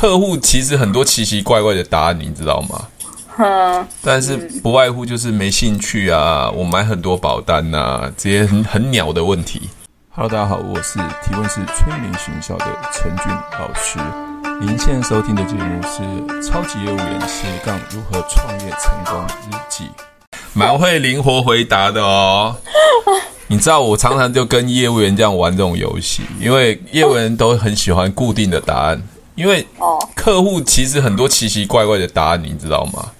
客户其实很多奇奇怪怪的答案，你知道吗？嗯，但是不外乎就是没兴趣啊，我买很多保单呐，这些很很鸟的问题。Hello，大家好，我是提问是催眠学校的陈俊老师。您现在收听的节目是《超级业务员斜杠如何创业成功日记》，蛮会灵活回答的哦。你知道我常常就跟业务员这样玩这种游戏，因为业务员都很喜欢固定的答案，因为客户其实很多奇奇怪怪的答案，你知道吗？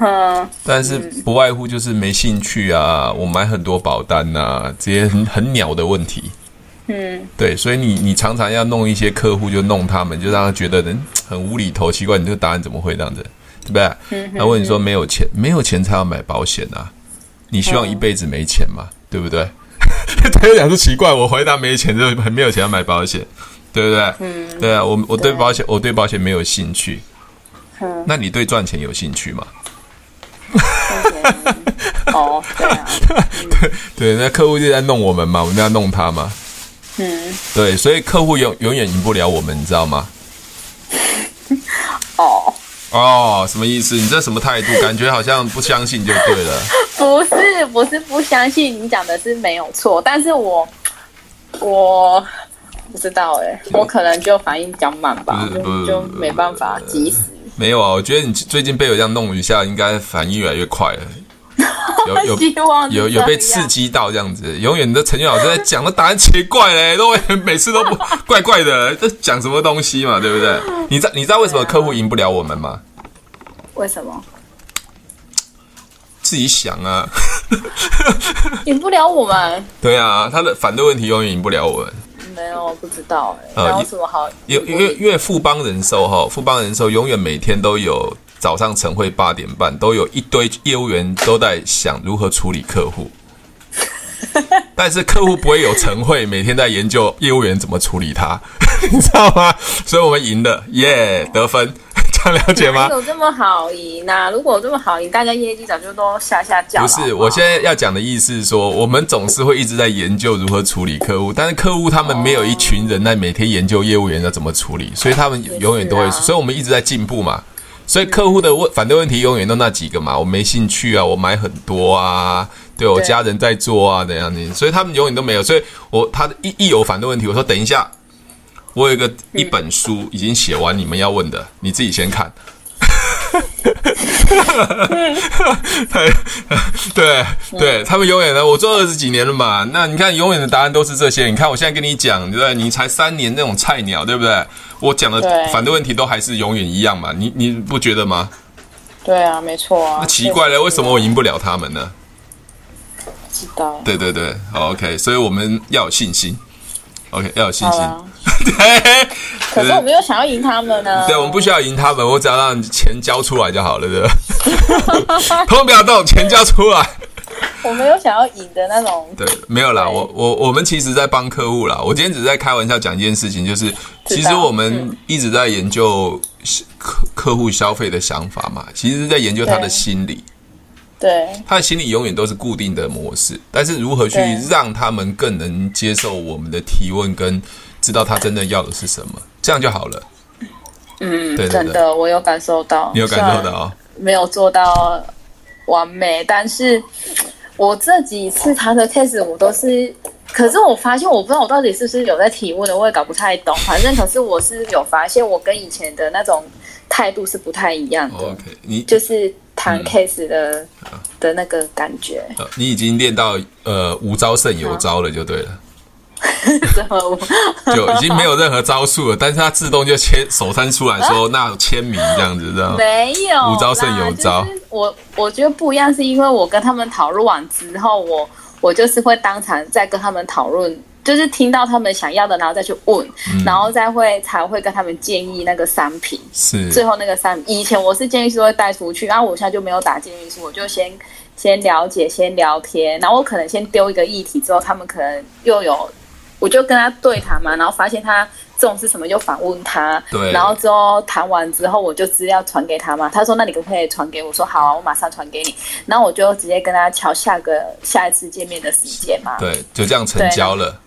嗯，但是不外乎就是没兴趣啊，我买很多保单呐，这些很很鸟的问题。嗯，对，所以你你常常要弄一些客户，就弄他们，就让他觉得人很无厘头，奇怪，你这个答案怎么会这样子，对不对？他问你说没有钱，没有钱才要买保险啊？你希望一辈子没钱吗？对不对？他有点是奇怪，我回答没钱就很没有钱要买保险，对不对？嗯，对啊，我我对保险我对保险没有兴趣。那你对赚钱有兴趣吗？哦，对啊，对对，那客户就在弄我们嘛，我们要弄他嘛。嗯，对，所以客户永永远赢不了我们，你知道吗？哦哦，什么意思？你这什么态度？感觉好像不相信就对了。不是，不是不相信，你讲的是没有错，但是我我不知道哎，我可能就反应比较慢吧，就就没办法及时。没有啊，我觉得你最近被我这样弄一下，应该反应越来越快了。有有 有有被刺激到这样子，永远的陈俊老师在讲的答案奇怪嘞，都 每次都不怪怪的，这讲什么东西嘛，对不对？你知道你知道为什么客户赢不了我们吗？为什么？自己想啊，赢不了我们。对啊，他的反对问题永远赢不了我们。没有，不知道哎、欸，有什么好？因因为因为富邦人寿哈，富邦人寿永远每天都有早上晨会八点半，都有一堆业务员都在想如何处理客户，但是客户不会有晨会，每天在研究业务员怎么处理他，你知道吗？所以我们赢了，耶、yeah，得分。了解吗？有这么好赢呐、啊？如果这么好赢，大家业绩早就都下下降了。不是，我现在要讲的意思是说，我们总是会一直在研究如何处理客户，但是客户他们没有一群人在每天研究业务员要怎么处理，所以他们永远都会，所以我们一直在进步嘛。所以客户的问反对问题永远都那几个嘛，我没兴趣啊，我买很多啊，对我家人在做啊，怎样的，所以他们永远都没有。所以我他一一有反对问题，我说等一下。我有一个一本书已经写完，你们要问的，你自己先看。对对对，他们永远的，我做二十几年了嘛，那你看永远的答案都是这些。你看我现在跟你讲，对不对？你才三年那种菜鸟，对不对？我讲的反对问题都还是永远一样嘛，你你不觉得吗？对啊，没错啊。那奇怪了，为什么我赢不了他们呢？知道。对对对，好，OK，所以我们要有信心。OK，要有信心。对，可是我没有想要赢他们呢。对，我们不需要赢他们，我只要让钱交出来就好了，对吧？通通不要动，钱交出来。我没有想要赢的那种。对，没有啦。我我我们其实在帮客户啦。我今天只是在开玩笑讲一件事情，就是其实我们一直在研究客客户消费的想法嘛，其实是在研究他的心理。对，他的心理永远都是固定的模式，但是如何去让他们更能接受我们的提问，跟知道他真正要的是什么，这样就好了。嗯，对，真的，我有感受到，你有感受到，没有做到完美，但是我这几次他的 case 我都是，可是我发现我不知道我到底是不是有在提问的，我也搞不太懂。反正可是我是有发现，我跟以前的那种态度是不太一样的。OK，你就是。谈 case 的、嗯、的那个感觉，你已经练到呃无招胜有招了，就对了。就已经没有任何招数了，但是他自动就签手伸出来说，那签名这样子，知道吗？没有，无招胜有招。就是、我我觉得不一样，是因为我跟他们讨论完之后，我我就是会当场再跟他们讨论。就是听到他们想要的，然后再去问，嗯、然后再会才会跟他们建议那个商品。是最后那个商品，以前我是建议书会带出去，然后我现在就没有打建议书，我就先先了解，先聊天，然后我可能先丢一个议题，之后他们可能又有，我就跟他对谈嘛，然后发现他重视什么，就反问他。对。然后之后谈完之后，我就资料传给他嘛，他说那你可不可以传给我？说好啊，我马上传给你。然后我就直接跟他敲下个下一次见面的时间嘛。对，就这样成交了。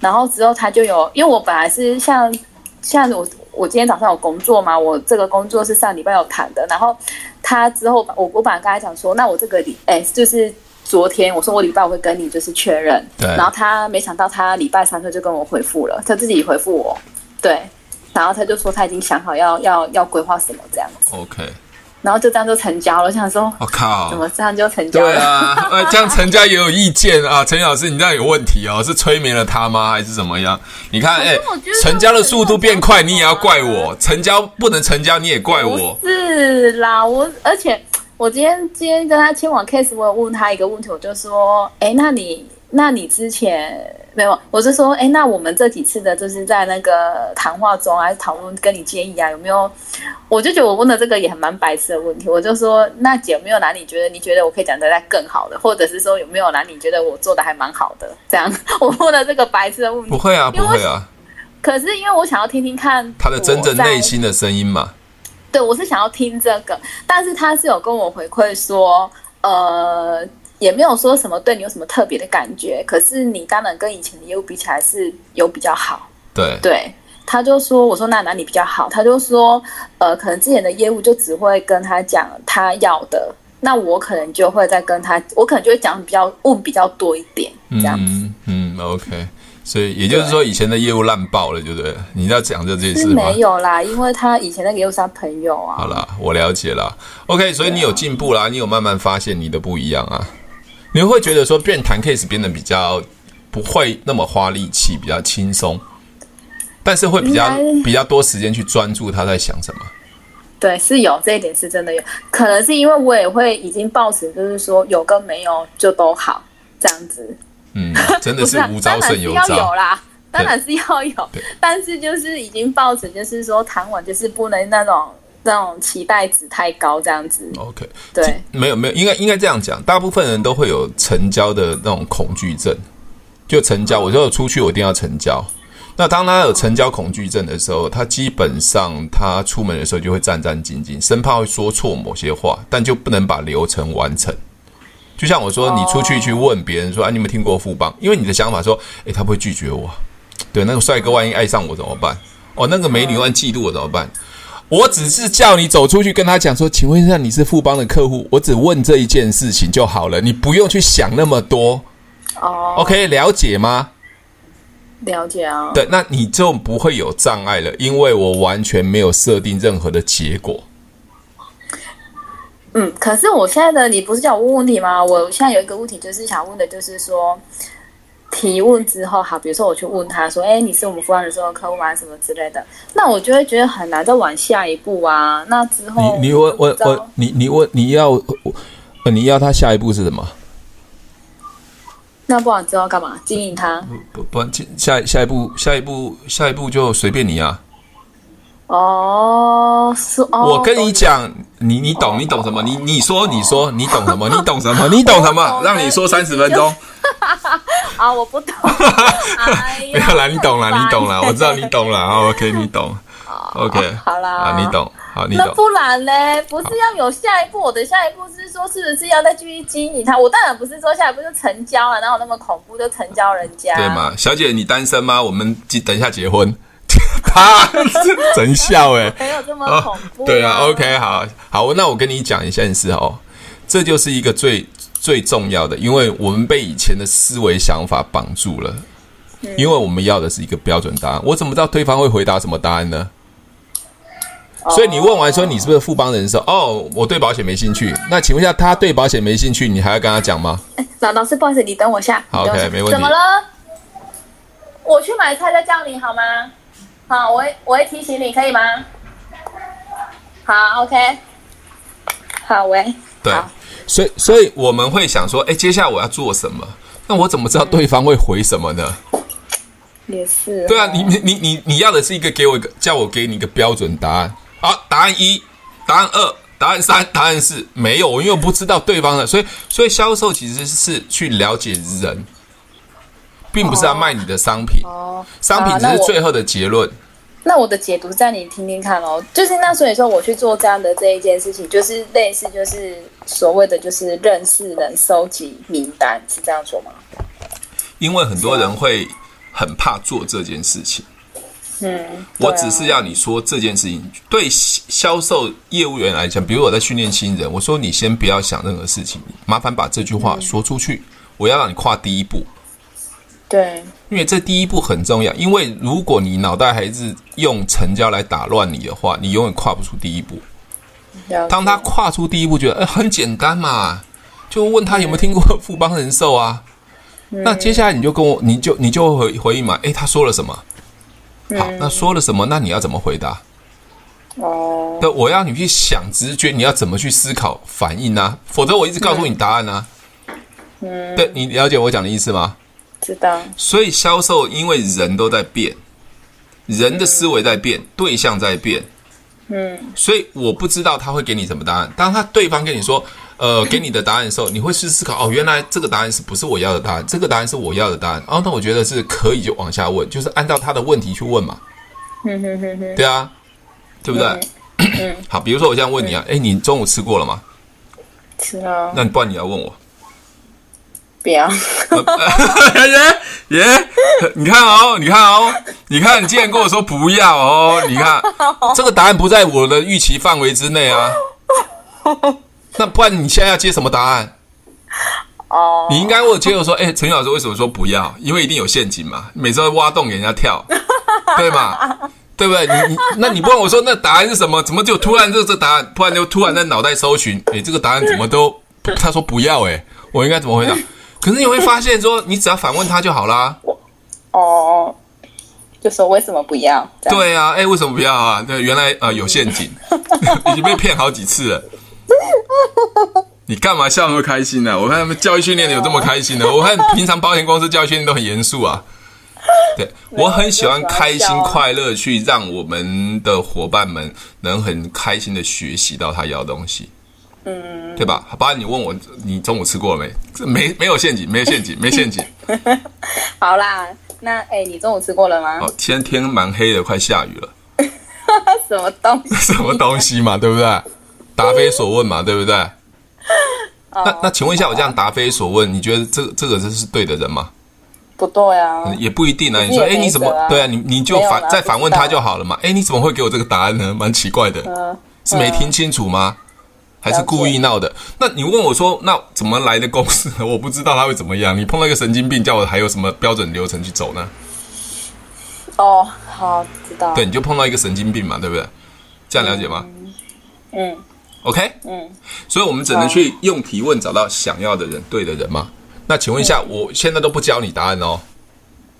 然后之后他就有，因为我本来是像像我我今天早上有工作嘛？我这个工作是上礼拜有谈的。然后他之后，我我本来跟他讲说，那我这个礼哎，就是昨天我说我礼拜我会跟你就是确认。对。然后他没想到他礼拜三他就跟我回复了，他自己回复我，对。然后他就说他已经想好要要要规划什么这样子。OK。然后就这样就成交了，我想说，我、oh, 靠，怎么这样就成交了？对啊，呃，这样成交也有意见啊，陈老师，你这样有问题哦，是催眠了他吗，还是怎么样？你看，哎，成交的速度变快，你也要怪我；成交不能成交，你也怪我。是啦，我而且我今天今天跟他签完 case，我有问他一个问题，我就说，哎，那你那你之前。没有，我是说，哎，那我们这几次的，就是在那个谈话中还是讨论，跟你建议啊，有没有？我就觉得我问的这个也很蛮白痴的问题，我就说，那姐有没有哪里觉得你觉得我可以讲得再更好的，或者是说有没有哪里觉得我做的还蛮好的？这样，我问了这个白痴的问题，不会啊，不会啊。可是因为我想要听听看他的真正内心的声音嘛。对，我是想要听这个，但是他是有跟我回馈说，呃。也没有说什么对你有什么特别的感觉，可是你当然跟以前的业务比起来是有比较好。对对，他就说，我说那哪里比较好？他就说，呃，可能之前的业务就只会跟他讲他要的，那我可能就会再跟他，我可能就会讲比较问比较多一点，这样子。嗯嗯，OK。所以也就是说，以前的业务烂爆了，对不对？你要讲这件事吗？没有啦，因为他以前那个业务是他朋友啊。好啦，我了解了。OK，所以你有进步啦，你有慢慢发现你的不一样啊。你会觉得说变谈 case 变得比较不会那么花力气，比较轻松，但是会比较比较多时间去专注他在想什么。对，是有这一点是真的有，可能是因为我也会已经抱持，就是说有跟没有就都好这样子。嗯，真的是无招胜有招。啦，当然是要有，但是就是已经抱持，就是说谈完就是不能那种。这种期待值太高，这样子。OK，对，没有没有，应该应该这样讲，大部分人都会有成交的那种恐惧症。就成交，我就出去，我一定要成交。那当他有成交恐惧症的时候，他基本上他出门的时候就会战战兢兢，生怕会说错某些话，但就不能把流程完成。就像我说，你出去去问别人说：“啊，你有没有听过富邦？”因为你的想法说：“诶，他不会拒绝我。”对，那个帅哥万一爱上我怎么办？哦，那个美女万一嫉妒我怎么办？我只是叫你走出去跟他讲说，请问一下你是富邦的客户，我只问这一件事情就好了，你不用去想那么多。哦，OK，了解吗？了解啊。对，那你就不会有障碍了，因为我完全没有设定任何的结果。嗯，可是我现在的你不是叫我问问题吗？我现在有一个问题，就是想问的，就是说。提问之后，好，比如说我去问他说：“哎，你是我们服装人寿的客户吗？什么之类的？”那我就会觉得很难再往下一步啊。那之后你你问我我你你问你要你要他下一步是什么？那不然之后干嘛？经营他？不不，下下一步下一步下一步就随便你啊。哦，是哦。我跟你讲，你你懂你懂什么？你你说你说 你懂什么？你懂什么？你懂什么？让你说三十分钟。啊，我不懂。不要啦，你懂了，你懂了，我知道你懂了。OK，你懂。OK，好啦，啊，你懂，好，你懂。那不然呢？不是要有下一步？我的下一步是说，是不是要再继续经营它？我当然不是说下一步就成交了，哪有那么恐怖就成交人家？对嘛，小姐，你单身吗？我们等一下结婚。他 真笑哎，没有这么恐怖。对啊，OK，好好，那我跟你讲一件事哦，这就是一个最。最重要的，因为我们被以前的思维想法绑住了，因为我们要的是一个标准答案。我怎么知道对方会回答什么答案呢？所以你问完说你是不是富邦人寿？哦，我对保险没兴趣。那请问一下，他对保险没兴趣，你还要跟他讲吗？哎，老老师，不好意思，你等我一下。好，OK，没问题。怎么了？我去买菜再叫你好吗？好，我会我会提醒你，可以吗？好，OK。好，喂。对。所以，所以我们会想说，哎，接下来我要做什么？那我怎么知道对方会回什么呢？也是。对啊，你你你你你要的是一个给我一个叫我给你一个标准答案。好，答案一，答案二，答案三，答案四，没有，因为我不知道对方的。所以，所以销售其实是去了解人，并不是要卖你的商品。哦，商品只是最后的结论。那我的解读在你听听看哦，就是那所以说我去做这样的这一件事情，就是类似就是所谓的就是认识人、收集名单，是这样说吗？因为很多人会很怕做这件事情，嗯，我只是要你说这件事情。对销售业务员来讲，比如我在训练新人，我说你先不要想任何事情，麻烦把这句话说出去。嗯、我要让你跨第一步。对，因为这第一步很重要。因为如果你脑袋还是用成交来打乱你的话，你永远跨不出第一步。当他跨出第一步，觉得哎很简单嘛，就问他有没有听过富邦人寿啊？嗯、那接下来你就跟我，你就你就回回应嘛。哎，他说了什么？好，那说了什么？那你要怎么回答？哦，那，我要你去想直觉，你要怎么去思考反应呢？否则我一直告诉你答案呢？嗯，对，你了解我讲的意思吗？知道。所以销售，因为人都在变，人的思维在变，对象在变。嗯，所以我不知道他会给你什么答案。当他对方跟你说，呃，给你的答案的时候，你会去思考，哦，原来这个答案是不是我要的答案？这个答案是我要的答案。哦，那我觉得是可以就往下问，就是按照他的问题去问嘛。嗯哼哼哼。对啊，对不对？嗯。好，比如说我这样问你啊，哎，你中午吃过了吗？吃了。那你不然你要问我。不要。耶耶，你看哦，你看哦，你看，你既然跟我说不要哦，你看 这个答案不在我的预期范围之内啊。那不然你现在要接什么答案？哦，你应该问我接着说，哎，陈老师为什么说不要？因为一定有陷阱嘛，每次会挖洞给人家跳，对吗？对不对？你你，那你不问我说那答案是什么？怎么就突然这这答案，突然就突然在脑袋搜寻，哎，这个答案怎么都他说不要？哎，我应该怎么回答？可是你会发现说，你只要反问他就好啦。哦，就说为什么不要？对啊，哎，为什么不要啊？对，原来呃有陷阱，已经被骗好几次了。你干嘛笑那么开心呢、啊？我看他们教育训练的有这么开心的？我看平常保险公司教育训练都很严肃啊。对，我很喜欢开心快乐去让我们的伙伴们能很开心的学习到他要的东西。嗯，对吧？好吧，你问我，你中午吃过了没？这没没有陷阱，没有陷阱，没陷阱。好啦，那哎，你中午吃过了吗？哦，天天蛮黑的，快下雨了。什么东西？什么东西嘛，对不对？答非所问嘛，对不对？那那请问一下，我这样答非所问，你觉得这个这个这是对的人吗？不对啊，也不一定啊。你说，哎，你怎么对啊？你你就反再反问他就好了嘛。哎，你怎么会给我这个答案呢？蛮奇怪的，是没听清楚吗？还是故意闹的？那你问我说，那怎么来的公司呢？我不知道他会怎么样。你碰到一个神经病，叫我还有什么标准流程去走呢？哦，好，知道。对，你就碰到一个神经病嘛，对不对？这样了解吗？嗯。OK。嗯。所以我们只能去用提问找到想要的人，对的人嘛？那请问一下，我现在都不教你答案哦。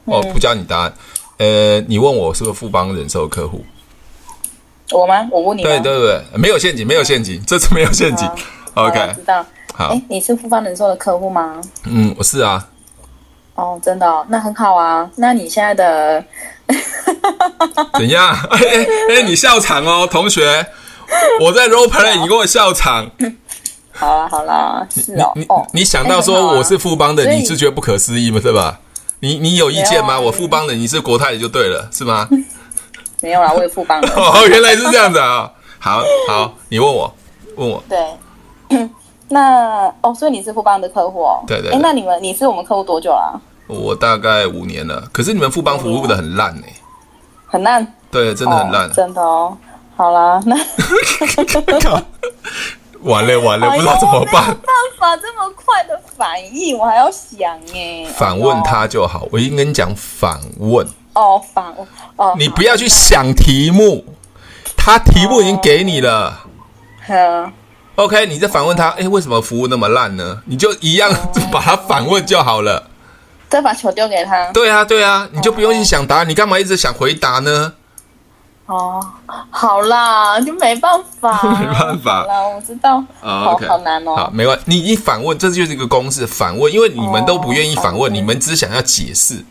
哦，不教你答案。呃，你问我是不是富邦人寿客户？我吗？我问你。对对对，没有陷阱，没有陷阱，这次没有陷阱。OK，知道。好，哎，你是富邦人寿的客户吗？嗯，我是啊。哦，真的哦，那很好啊。那你现在的 怎样？哎哎，你笑场哦，同学。我在 role play，你给我笑场。好啦好啦，是哦。你你想到说我是富邦的，你是觉得不可思议吗？是吧？你你有意见吗？我富邦的，你是国泰的就对了，是吗？没有啦，我也富邦的。哦，原来是这样子啊！好好，你问我，问我。对，那哦，所以你是富邦的客户哦。对对。哎，那你们你是我们客户多久了？我大概五年了，可是你们富邦服务的很烂呢。很烂。对，真的很烂。真的哦。好啦，那。完了完了，不知道怎么办。没办法这么快的反应，我还要想哎。反问他就好，我已经跟你讲反问。哦，反问哦，你不要去想题目，他题目已经给你了。好，OK，你再反问他，哎，为什么服务那么烂呢？你就一样就 把他反问就好了。再把球丢给他。对啊，对啊，你就不用去想答案，你干嘛一直想回答呢？哦，好啦，就没办法，没办法。好啦，我知道。好，好难哦。好，没关系，你一反问，这就是一个公式，反问，因为你们都不愿意反问，你们只想要解释。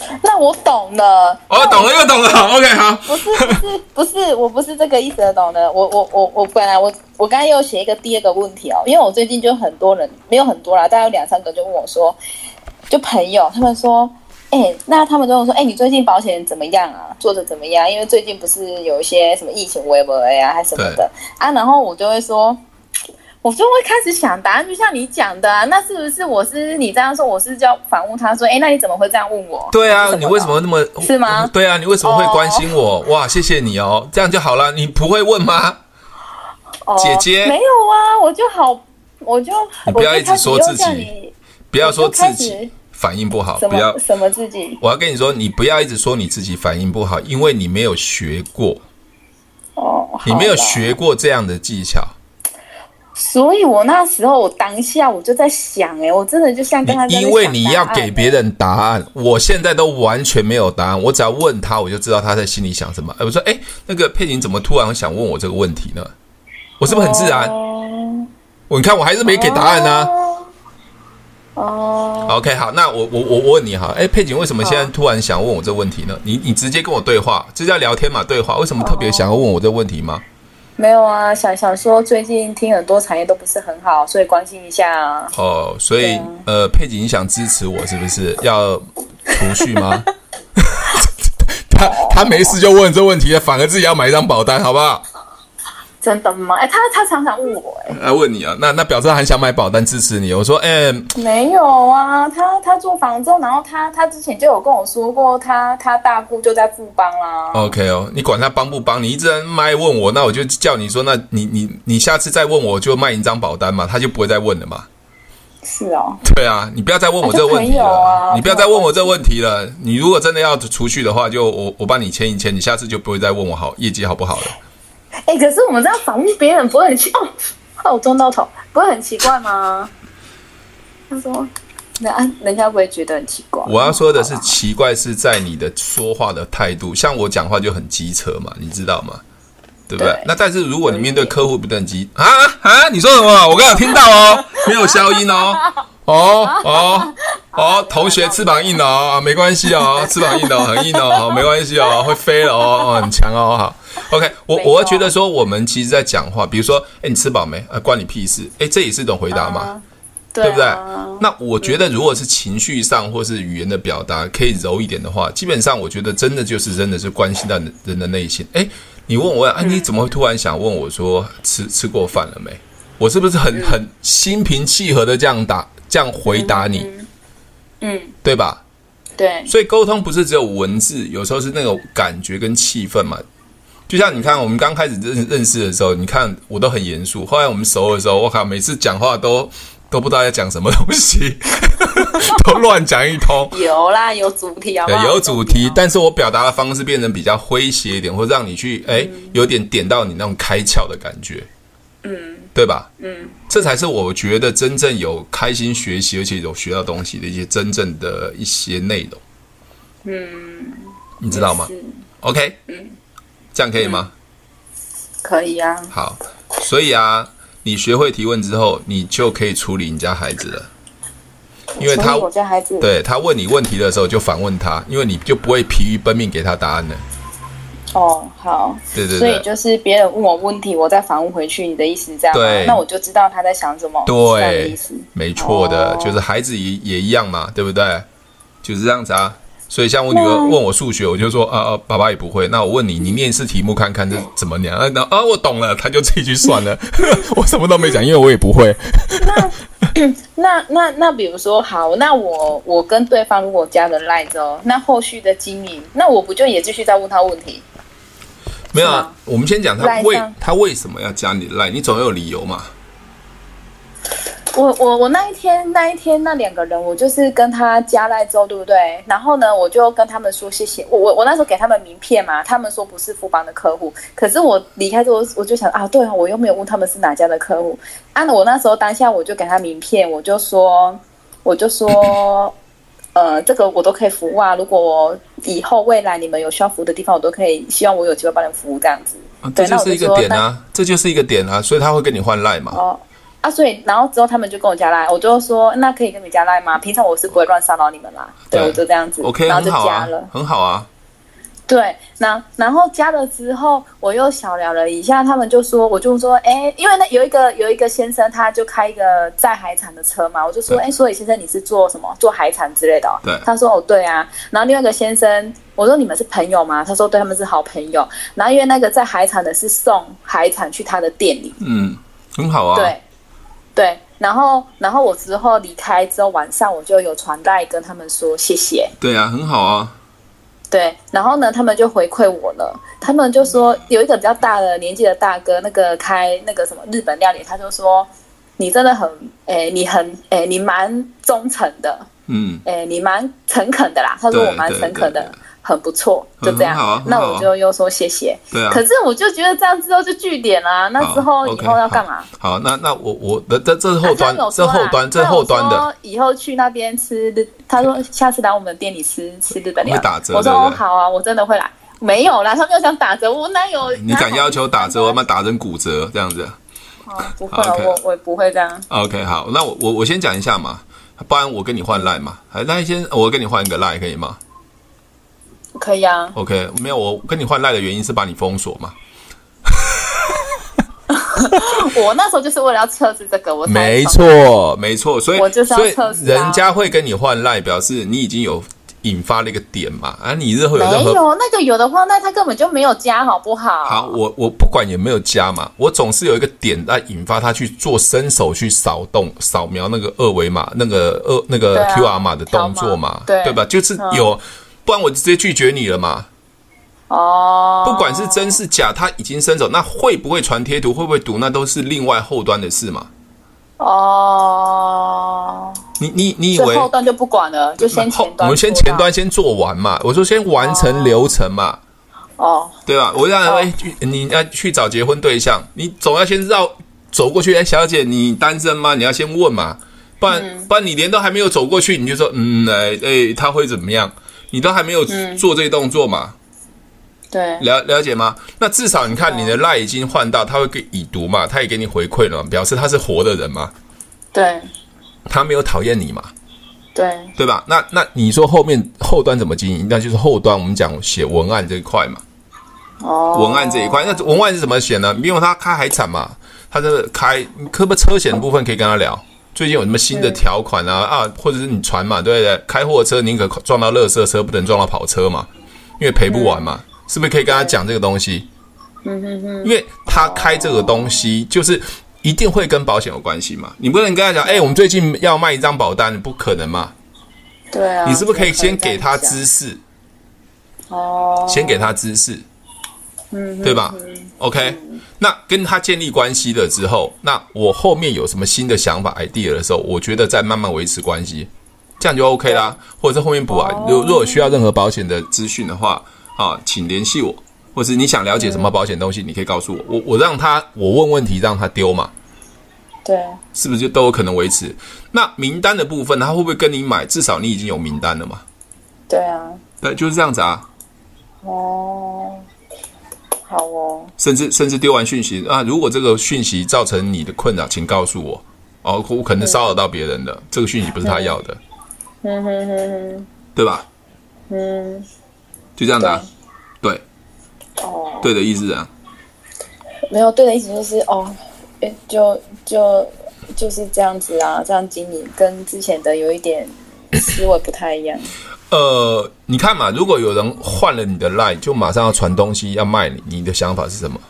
那我懂了，哦，懂了又懂了，，OK，好。不是不是不是，我不是这个意思的，懂了。我我我我本来我我刚才又写一个第二个问题哦，因为我最近就很多人，没有很多啦，大概有两三个就问我说，就朋友他们说，哎，那他们跟我说，哎，你最近保险怎么样啊？做的怎么样？因为最近不是有一些什么疫情，微博呀，还什么的啊，然后我就会说。我就会开始想答案，就像你讲的啊，那是不是我是你这样说，我是就要反问他说，哎，那你怎么会这样问我？对啊，你为什么那么是吗？对啊，你为什么会关心我？哇，谢谢你哦，这样就好了。你不会问吗？姐姐没有啊，我就好，我就你不要一直说自己，不要说自己反应不好，不要什么自己。我要跟你说，你不要一直说你自己反应不好，因为你没有学过哦，你没有学过这样的技巧。所以我那时候，我当下我就在想，哎，我真的就像跟他在，因为你要给别人答案，我现在都完全没有答案，我只要问他，我就知道他在心里想什么。哎，我说，哎，那个佩婷怎么突然想问我这个问题呢？我是不是很自然？我你看，我还是没给答案呢。哦，OK，好，那我我我我问你哈，哎，佩景为什么现在突然想问我这个问题呢？你你直接跟我对话，这叫聊天嘛？对话，为什么特别想要问我这个问题吗？没有啊，想想说最近听很多产业都不是很好，所以关心一下啊。哦，所以呃，佩景你想支持我是不是要储蓄吗？他他没事就问这问题，反而自己要买一张保单，好不好？真的吗？哎，他他常常问我，哎，来问你啊，那那表示他很想买保单支持你。我说，哎，没有啊，他他做房仲，然后他他之前就有跟我说过，他他大姑就在富邦啦。OK 哦，你管他帮不帮，你一直在卖问我，那我就叫你说，那你你你下次再问我就卖一张保单嘛，他就不会再问了嘛。是哦。对啊，你不要再问我这个问题了，啊、你不要再问我这个问题了。你如果真的要储蓄的话，就我我帮你签一签，你下次就不会再问我好业绩好不好了。哎、欸，可是我们这样访问别人不会很奇哦？哦，我撞到头，不会很奇怪吗？他说：“那人家不会觉得很奇怪。”我要说的是，奇怪是在你的说话的态度，像我讲话就很机车嘛，你知道吗？对不对？对，那但是如果你面对客户不等机啊啊，你说什么？我刚刚有听到哦，没有消音哦。哦哦哦，同学翅膀硬了哦，没关系哦，翅膀硬了很硬哦，好，没关系哦，会飞了哦，很强哦，好。OK，我我会觉得说，我们其实在讲话，比如说，哎，你吃饱没？啊，关你屁事！哎，这也是一种回答嘛，对不对？那我觉得，如果是情绪上或是语言的表达可以柔一点的话，基本上我觉得真的就是真的是关心到人的内心。哎，你问我，哎，你怎么会突然想问我说吃吃过饭了没？我是不是很很心平气和的这样答这样回答你？嗯，对吧？对，所以沟通不是只有文字，有时候是那种感觉跟气氛嘛。就像你看，我们刚开始认认识的时候，你看我都很严肃。后来我们熟的时候，我靠，每次讲话都都不知道要讲什么东西，都乱讲一通。有啦，有主题啊，有主题，但是我表达的方式变成比较诙谐一点，或者让你去哎，有点点到你那种开窍的感觉，嗯，对吧？嗯，这才是我觉得真正有开心学习，而且有学到东西的一些真正的一些内容。嗯，你知道吗？OK，嗯。这样可以吗？可以啊。好，所以啊，你学会提问之后，你就可以处理你家孩子了。因为他我家孩子对他问你问题的时候，就反问他，因为你就不会疲于奔命给他答案了。哦，好。对对对。所以就是别人问我问题，我再反问回去。你的意思是这样吗？对。那我就知道他在想什么。对，意思没错的，哦、就是孩子也也一样嘛，对不对？就是这样子啊。所以，像我女儿问我数学，我就说啊啊，爸爸也不会。那我问你，你念一次题目看看这怎么念？啊，那啊，我懂了，他就自己去算了。我什么都没讲，因为我也不会。那那那 那，比如说，好，那我我跟对方如果加了赖之后，那后续的经营，那我不就也继续再问他问题？没有啊，我们先讲他为他为什么要加你赖，你总有理由嘛。我我我那一天那一天那两个人，我就是跟他加赖之后，对不对？然后呢，我就跟他们说谢谢。我我我那时候给他们名片嘛，他们说不是富邦的客户。可是我离开之后，我就想啊，对啊，我又没有问他们是哪家的客户。啊，我那时候当下我就给他名片，我就说我就说，呃，这个我都可以服务啊。如果以后未来你们有需要服务的地方，我都可以，希望我有机会帮你服务这样子。啊，这就是一个点啊，这就是一个点啊，所以他会跟你换赖嘛。哦。啊，所以然后之后他们就跟我加赖，我就说那可以跟你加赖吗？平常我是不会乱骚扰你们啦，对，对我就这样子，OK，然后就加了，很好啊。很好啊对，那然后加了之后，我又小聊了一下，他们就说，我就说，哎，因为那有一个有一个先生，他就开一个载海产的车嘛，我就说，哎，所以先生你是做什么？做海产之类的哦？对，他说，哦，对啊。然后另外一个先生，我说你们是朋友吗？他说，对，他们是好朋友。然后因为那个在海产的是送海产去他的店里，嗯，很好啊。对。对，然后然后我之后离开之后，晚上我就有传代跟他们说谢谢。对啊，很好啊。对，然后呢，他们就回馈我了。他们就说有一个比较大的年纪的大哥，那个开那个什么日本料理，他就说你真的很，诶，你很，诶，你蛮忠诚的，嗯，诶，你蛮诚恳的啦。他说我蛮诚恳的。很不错，就这样。那我就又说谢谢。对啊。可是我就觉得这样之后就句点啦。那之后以后要干嘛？好，好，那那我我的这这是后端，这后端这后端的。以后去那边吃日，他说下次来我们店里吃吃日本料理。会打折。我说哦好啊，我真的会来。没有啦，他没有想打折，我哪有？你敢要求打折，我们打成骨折这样子。哦，不会，我我不会这样。OK，好，那我我我先讲一下嘛，不然我跟你换赖嘛。那先我跟你换一个赖可以吗？可以啊，OK，没有，我跟你换赖的原因是把你封锁嘛。我那时候就是为了要测试这个，我没错，没错，所以我就是要测试啊。所以人家会跟你换赖，表示你已经有引发了一个点嘛。啊，你日后有任何没有那个有的话，那他根本就没有加，好不好？好，我我不管有没有加嘛，我总是有一个点来引发他去做伸手去扫动扫描那个二维码那个二那个 QR 码的动作嘛，对，对吧？就是有。嗯不然我直接拒绝你了嘛？哦，不管是真是假，他已经伸手，那会不会传贴图，会不会读，那都是另外后端的事嘛。哦，你你你以为后端就不管了，就先前端，我们先前端先做完嘛。我说先完成流程嘛。哦，对吧？我让哎，你要去找结婚对象，你总要先绕走过去。哎，小姐，你单身吗？你要先问嘛，不然不然你连都还没有走过去，你就说嗯，哎哎，他会怎么样？你都还没有做这个动作嘛？嗯、对，了了解吗？那至少你看你的赖已经换到，他会给已读嘛？他也给你回馈了，表示他是活的人嘛？对，他没有讨厌你嘛？对，对吧？那那你说后面后端怎么经营？那就是后端我们讲写文案这一块嘛。哦，文案这一块，那文案是怎么写呢？因为他开海产嘛，他这个开，可不可以车险的部分可以跟他聊？最近有什么新的条款啊？啊，或者是你船嘛，对不对？开货车宁可撞到垃圾车，不能撞到跑车嘛，因为赔不完嘛，是不是可以跟他讲这个东西？嗯嗯嗯，因为他开这个东西，就是一定会跟保险有关系嘛。你不能跟他讲，哎，我们最近要卖一张保单，不可能嘛？对啊，你是不是可以先给他知识？哦，先给他知识，嗯，对吧？OK。那跟他建立关系了之后，那我后面有什么新的想法、idea 的时候，我觉得再慢慢维持关系，这样就 OK 啦。或者是后面补啊，如如果需要任何保险的资讯的话，啊，请联系我，或是你想了解什么保险东西，你可以告诉我，我我让他我问问题，让他丢嘛，对，是不是就都有可能维持？那名单的部分，他会不会跟你买？至少你已经有名单了嘛？对啊，对，就是这样子啊。哦。好哦，甚至甚至丢完讯息啊，如果这个讯息造成你的困扰，请告诉我。哦，我可能骚扰到别人的，这个讯息不是他要的，嗯哼哼哼，对吧？嗯，就这样子啊，对，哦，对的意思是这样，没有对的意思就是哦，就就就是这样子啊，这样经营跟之前的有一点思维不太一样。呃，你看嘛，如果有人换了你的 line，就马上要传东西要卖你，你的想法是什么？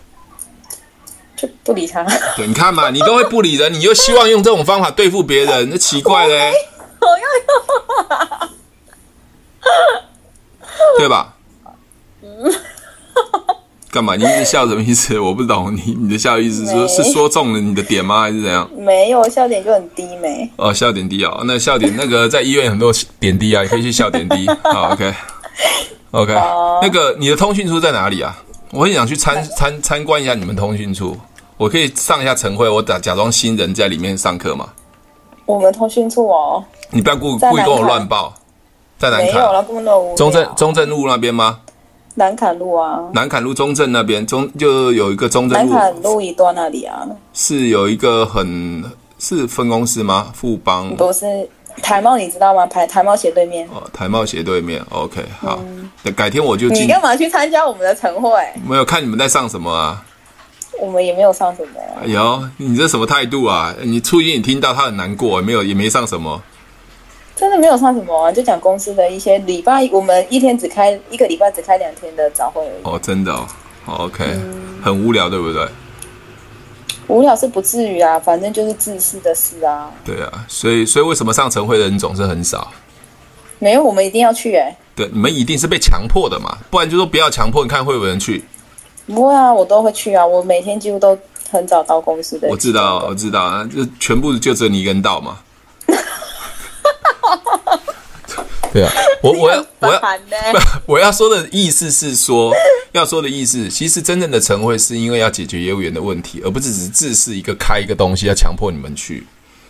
就不理他。对，你看嘛，你都会不理人，你又希望用这种方法对付别人，那奇怪嘞。我要用，对吧？嗯。干嘛？你一直笑什么意思？我不懂你你的笑的意思是说，是说中了你的点吗？还是怎样？没有，笑点就很低没。哦，笑点低哦。那笑点那个在医院很多点滴啊，你可以去笑点低。好，OK，OK。Okay. Uh, 那个你的通讯处在哪里啊？我很想去参参参观一下你们通讯处。我可以上一下晨会，我假假装新人在里面上课吗？我们通讯处哦。你不要故故意跟我乱报。在南坎。中正中正路那边吗？南坎路啊，南坎路中正那边中就有一个中正路。南坎路一段那里啊，是有一个很是分公司吗？富邦不是台茂，你知道吗？台台茂斜对面哦，台茂斜对面。OK，好，嗯、改天我就进。你干嘛去参加我们的晨会？没有看你们在上什么啊？我们也没有上什么、啊。哎呦，你这什么态度啊？你初一你听到他很难过，没有也没上什么。真的没有上什么啊，就讲公司的一些礼拜，我们一天只开一个礼拜只开两天的早会而已。哦，真的哦，哦，OK，嗯，很无聊，对不对？无聊是不至于啊，反正就是自私的事啊。对啊，所以所以为什么上晨会的人总是很少？没有，我们一定要去哎、欸。对，你们一定是被强迫的嘛，不然就说不要强迫，你看会有人去？不会啊，我都会去啊，我每天几乎都很早到公司的。我知道，我知道啊，就全部就只有你一个人到嘛。对啊，我我要 我要，我要说的意思是说，要说的意思，其实真正的晨会是因为要解决业务员的问题，而不是只是自是一个开一个东西要强迫你们去。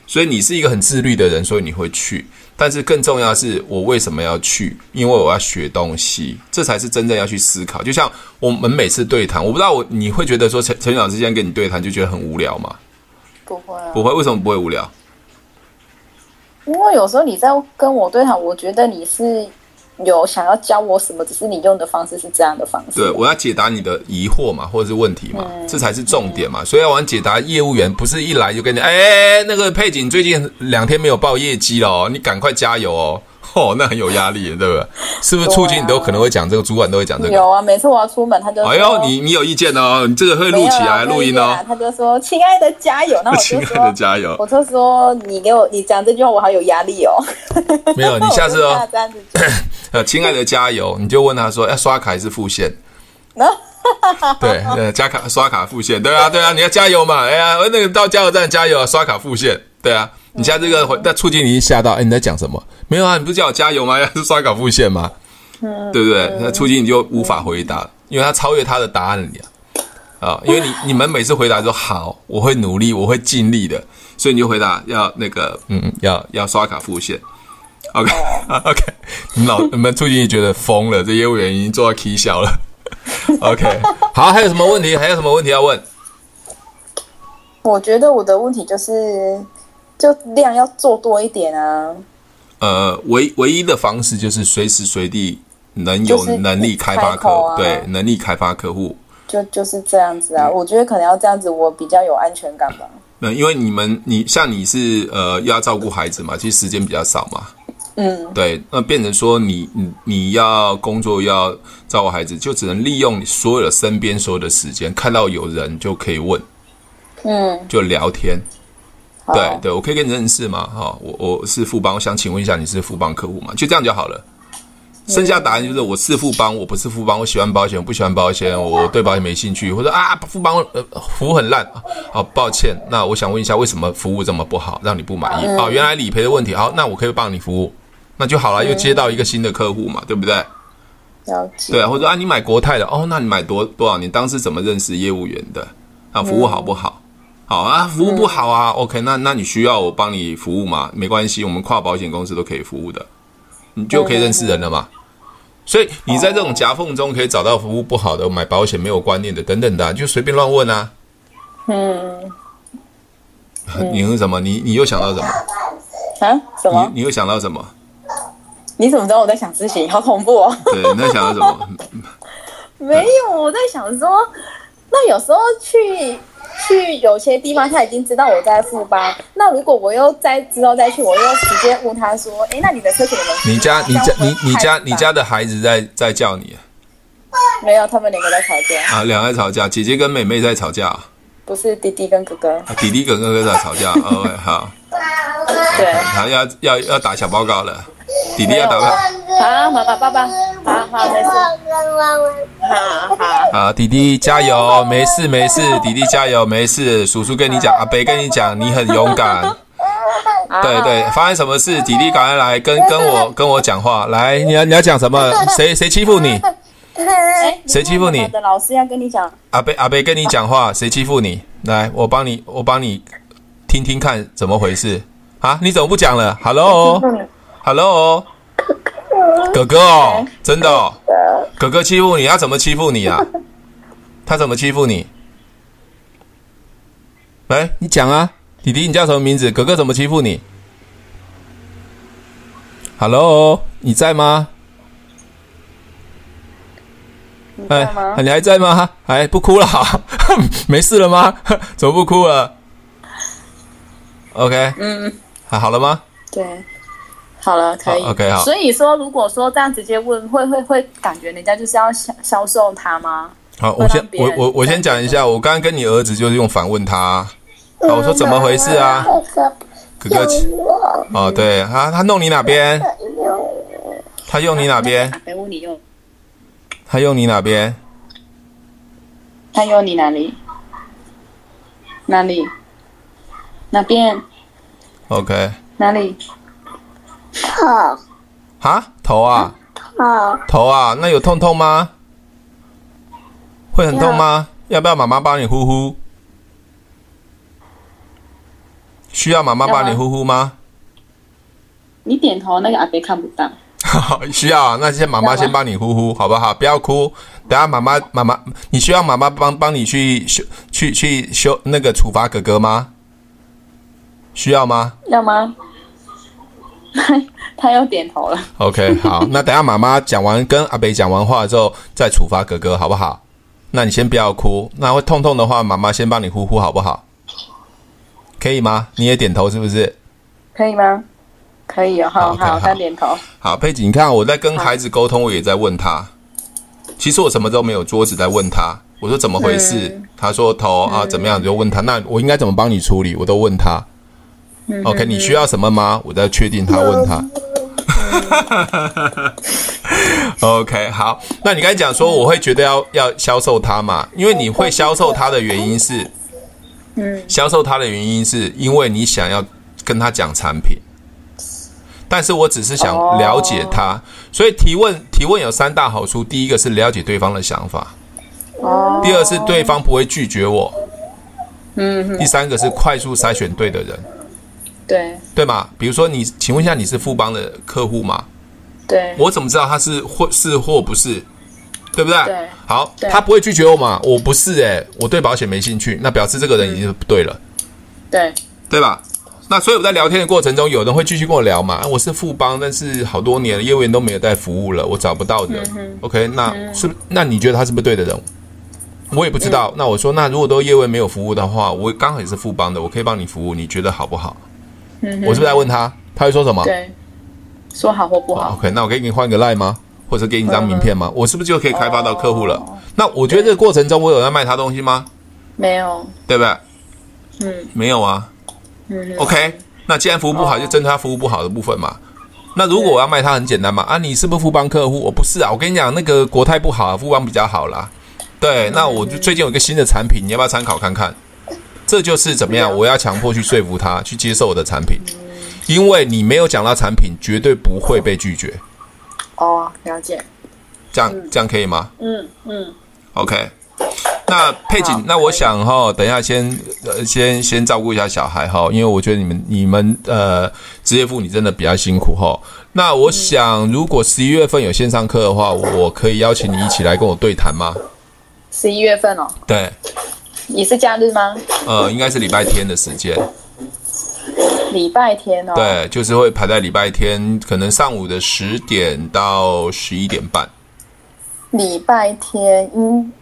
所以你是一个很自律的人，所以你会去。但是更重要的是，我为什么要去？因为我要学东西，这才是真正要去思考。就像我们每次对谈，我不知道我你会觉得说陈陈老师今天跟你对谈就觉得很无聊吗？不会啊，不会。为什么不会无聊？因为有时候你在跟我对谈，我觉得你是有想要教我什么，只是你用的方式是这样的方式。对，我要解答你的疑惑嘛，或者是问题嘛，嗯、这才是重点嘛。所以要玩解答业务员，不是一来就跟你，哎，那个佩锦最近两天没有报业绩了哦，你赶快加油哦。哦，那很有压力，对不对？是不是促进你都可能会讲这个，主管都会讲这个。有啊，每次我要出门，他就说：“哎呦，你你有意见哦，你这个会录起来录音哦。”他就说：“亲爱的，加油！”那我就说：“亲爱的，加油！”我就说：“你给我，你讲这句话，我好有压力哦。”没有，你下次哦 呃，亲爱的，加油！你就问他说：“要刷卡还是付现？”对，呃，加卡刷卡付现，对啊，对啊，你要加油嘛！哎呀，那个到加油站加油，刷卡付现，对啊。你现在这个那促进你一吓到，哎，你在讲什么？没有啊，你不是叫我加油吗？要是刷卡付现吗？嗯，对不对？那促进你就无法回答，因为他超越他的答案了呀。啊，因为你 你们每次回答说好，我会努力，我会尽力的，所以你就回答要那个嗯，要要刷卡付现。OK OK，你们老你们促进你觉得疯了，这业务员已经做到 K 笑了。OK，好，还有什么问题？还有什么问题要问？我觉得我的问题就是。就量要做多一点啊！呃，唯唯一的方式就是随时随地能有能力开发客对，能力开发客户，就就是这样子啊。嗯、我觉得可能要这样子，我比较有安全感吧。嗯，因为你们你像你是呃要照顾孩子嘛，其实时间比较少嘛。嗯，对，那变成说你你你要工作要照顾孩子，就只能利用你所有的身边所有的时间，看到有人就可以问，嗯，就聊天。对对，我可以跟你认识吗？哈，我我是富邦，我想请问一下，你是富邦客户吗？就这样就好了。剩下答案就是我是富邦，我不是富邦，我喜欢保险，我不喜欢保险，我对保险没兴趣，或者啊，富邦呃服务很烂，好抱歉。那我想问一下，为什么服务这么不好，让你不满意？哦，原来理赔的问题。好，那我可以帮你服务，那就好了，又接到一个新的客户嘛，对不对？了解。对，或者啊，你买国泰的哦，那你买多多少？你当时怎么认识业务员的？啊，服务好不好？好啊，服务不好啊。嗯、OK，那那你需要我帮你服务吗？没关系，我们跨保险公司都可以服务的，你就可以认识人了嘛。嗯、所以你在这种夹缝中可以找到服务不好的、买保险没有观念的等等的、啊，就随便乱问啊。嗯。你是什么？你你又想到什么？啊？什么？你你又想到什么？你怎么知道我在想事情？好恐怖哦！对，你在想到什么？没有，我在想说，那有时候去。去有些地方，他已经知道我在富邦。那如果我又再之后再去，我又直接问他说：“哎，那你的车险有没有？”你家、你家、你、你家、你家的孩子在在叫你？没有，他们两个在吵架。啊，两个在吵架，姐姐跟妹妹在吵架。不是弟弟跟哥哥。啊弟弟跟哥哥在吵架。OK，好。对。好，要要要打小报告了。弟弟要打吧。好，妈妈，爸爸，好好，没事。好好。好，弟弟加油，没事没事，弟弟加油，没事。叔叔跟你讲，阿伯跟你讲，你很勇敢。对对，发生什么事？弟弟赶快来跟跟我跟我讲话。来，你要你要讲什么？谁谁欺负你？谁欺负你？的老师要跟你讲。阿伯阿伯跟你讲话，谁欺负你？来，我帮你我帮你听听看怎么回事啊？你怎么不讲了？Hello。Hello，哥哥哦，真的哦，哥哥欺负你，他怎么欺负你啊？他怎么欺负你？来，你讲啊，弟弟，你叫什么名字？哥哥怎么欺负你？Hello，你在吗？哎，你还在吗？哎，不哭了，没事了吗？怎么不哭了？OK，嗯，还好了吗？对。好了，可以。OK，好。所以说，如果说这样直接问，会会会感觉人家就是要销销售他吗？好，我先我我我先讲一下，我刚刚跟你儿子就是用反问他，嗯、我说怎么回事啊？哥哥，哦，对，他他弄你哪边？他用你哪边？他用你哪边？他用你哪里？哪里？哪边？OK。哪里？头。啊？头啊？头。头啊？那有痛痛吗？会很痛吗？要不要妈妈帮你呼呼？需要妈妈帮你呼呼吗？你点头，那个阿伯看不到。需要啊，那先妈妈先帮你呼呼，好不好？不要哭，等下妈妈妈妈，你需要妈妈帮帮你去修去去修那个处罚哥哥吗？需要吗？要吗？他 他又点头了。OK，好，那等下妈妈讲完跟阿北讲完话之后再处罚哥哥，好不好？那你先不要哭，那会痛痛的话，妈妈先帮你呼呼，好不好？可以吗？你也点头是不是？可以吗？可以哦，好好，他点头。好，佩姐，你看我在跟孩子沟通，我也在问他。其实我什么都没有，桌子在问他。我说怎么回事？他说头啊怎么样？就问他。那我应该怎么帮你处理？我都问他。OK，你需要什么吗？我在确定他问他。OK，好，那你刚才讲说我会觉得要要销售它嘛？因为你会销售它的原因是，嗯，销售它的原因是因为你想要跟他讲产品，但是我只是想了解他，所以提问提问有三大好处：第一个是了解对方的想法，哦，第二是对方不会拒绝我，嗯，第三个是快速筛选对的人，对对吗？比如说你，请问一下，你是富邦的客户吗？对，我怎么知道他是或是或不是，对不对？对，好，他不会拒绝我嘛？我不是诶，我对保险没兴趣，那表示这个人已经不对了，对，对吧？那所以我在聊天的过程中，有人会继续跟我聊嘛？我是富邦，但是好多年了，业务员都没有在服务了，我找不到人。嗯、OK，那是那你觉得他是不是对的人？我也不知道。嗯、那我说，那如果都业务员没有服务的话，我刚好也是富邦的，我可以帮你服务，你觉得好不好？嗯、我是不是在问他？他会说什么？对。说好或不好，oh，OK，那我可以给你换个 line 吗？或者给你一张名片吗？嗯、我是不是就可以开发到客户了？哦、那我觉得这个过程中，我有在卖他东西吗？没有，对不对？嗯，没有啊。嗯，OK，那既然服务不好，就针对他服务不好的部分嘛。哦、那如果我要卖他，很简单嘛。啊，你是不是富邦客户？我不是啊。我跟你讲，那个国泰不好啊，富邦比较好啦。对，那我就最近有一个新的产品，你要不要参考看看？这就是怎么样？我要强迫去说服他去接受我的产品。因为你没有讲到产品，绝对不会被拒绝。哦，了解。这样这样可以吗？嗯嗯。OK。那佩锦，那我想哈，等一下先呃先先照顾一下小孩哈，因为我觉得你们你们呃职业妇女真的比较辛苦哈。那我想，如果十一月份有线上课的话，我可以邀请你一起来跟我对谈吗？十一月份哦。对。你是假日吗？呃，应该是礼拜天的时间。礼拜天哦，对，就是会排在礼拜天，可能上午的十点到十一点半。礼拜天应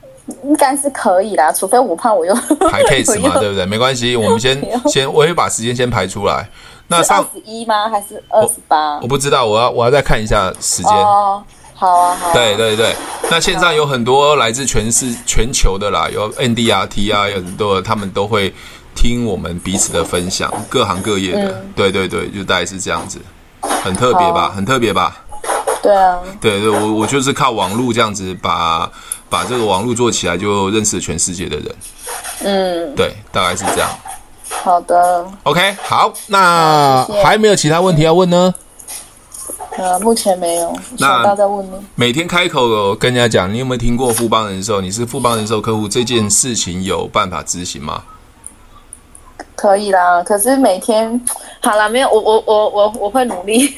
应该是可以啦，除非我怕我又 排 case 嘛，又对不对？没关系，我们先 先，我会把时间先排出来。那上十一吗？还是二十八？我不知道，我要我要再看一下时间。哦，好啊，好啊。对对对，那线上有很多来自全市全球的啦，有 NDRT 啊，有很多他们都会。听我们彼此的分享，各行各业的，嗯、对对对，就大概是这样子，很特别吧，很特别吧？对啊，对对，我我就是靠网络这样子把把这个网络做起来，就认识全世界的人。嗯，对，大概是这样。好的，OK，好，那还没有其他问题要问呢？呃，目前没有，那大家问你。每天开口跟人家讲，你有没有听过富邦人寿？你是富邦人寿客户，这件事情有办法执行吗？可以啦，可是每天 好了，没有我我我我我会努力。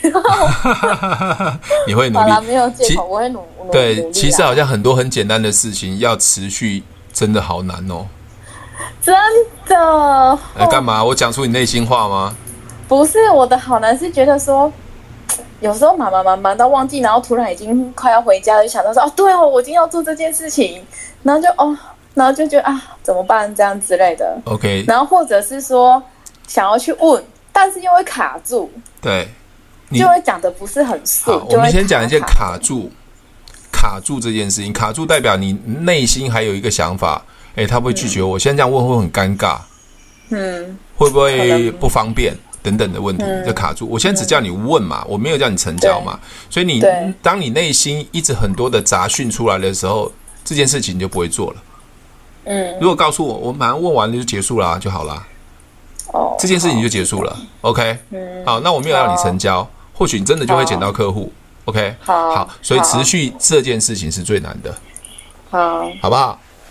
你会努力？好了，没有借口，我会努力。对，其实好像很多很简单的事情要持续，真的好难哦。真的？哎，干嘛？我讲出你内心话吗？不是，我的好难是觉得说，有时候忙忙忙忙到忘记，然后突然已经快要回家了，就想到说，哦，对哦，我今天要做这件事情，然后就哦。然后就觉得啊，怎么办？这样之类的。OK。然后或者是说想要去问，但是又会卡住。对。就会讲的不是很顺。我们先讲一件卡住。卡卡住这件事情，卡住代表你内心还有一个想法，诶，他会拒绝我。现在这样问会很尴尬，嗯，会不会不方便等等的问题就卡住。我现在只叫你问嘛，我没有叫你成交嘛，所以你当你内心一直很多的杂讯出来的时候，这件事情你就不会做了。嗯，如果告诉我，我马上问完了就结束啦就好啦。哦，这件事情就结束了。OK，嗯，好，那我没有要你成交，或许你真的就会捡到客户。OK，好，好，所以持续这件事情是最难的。好，好不好？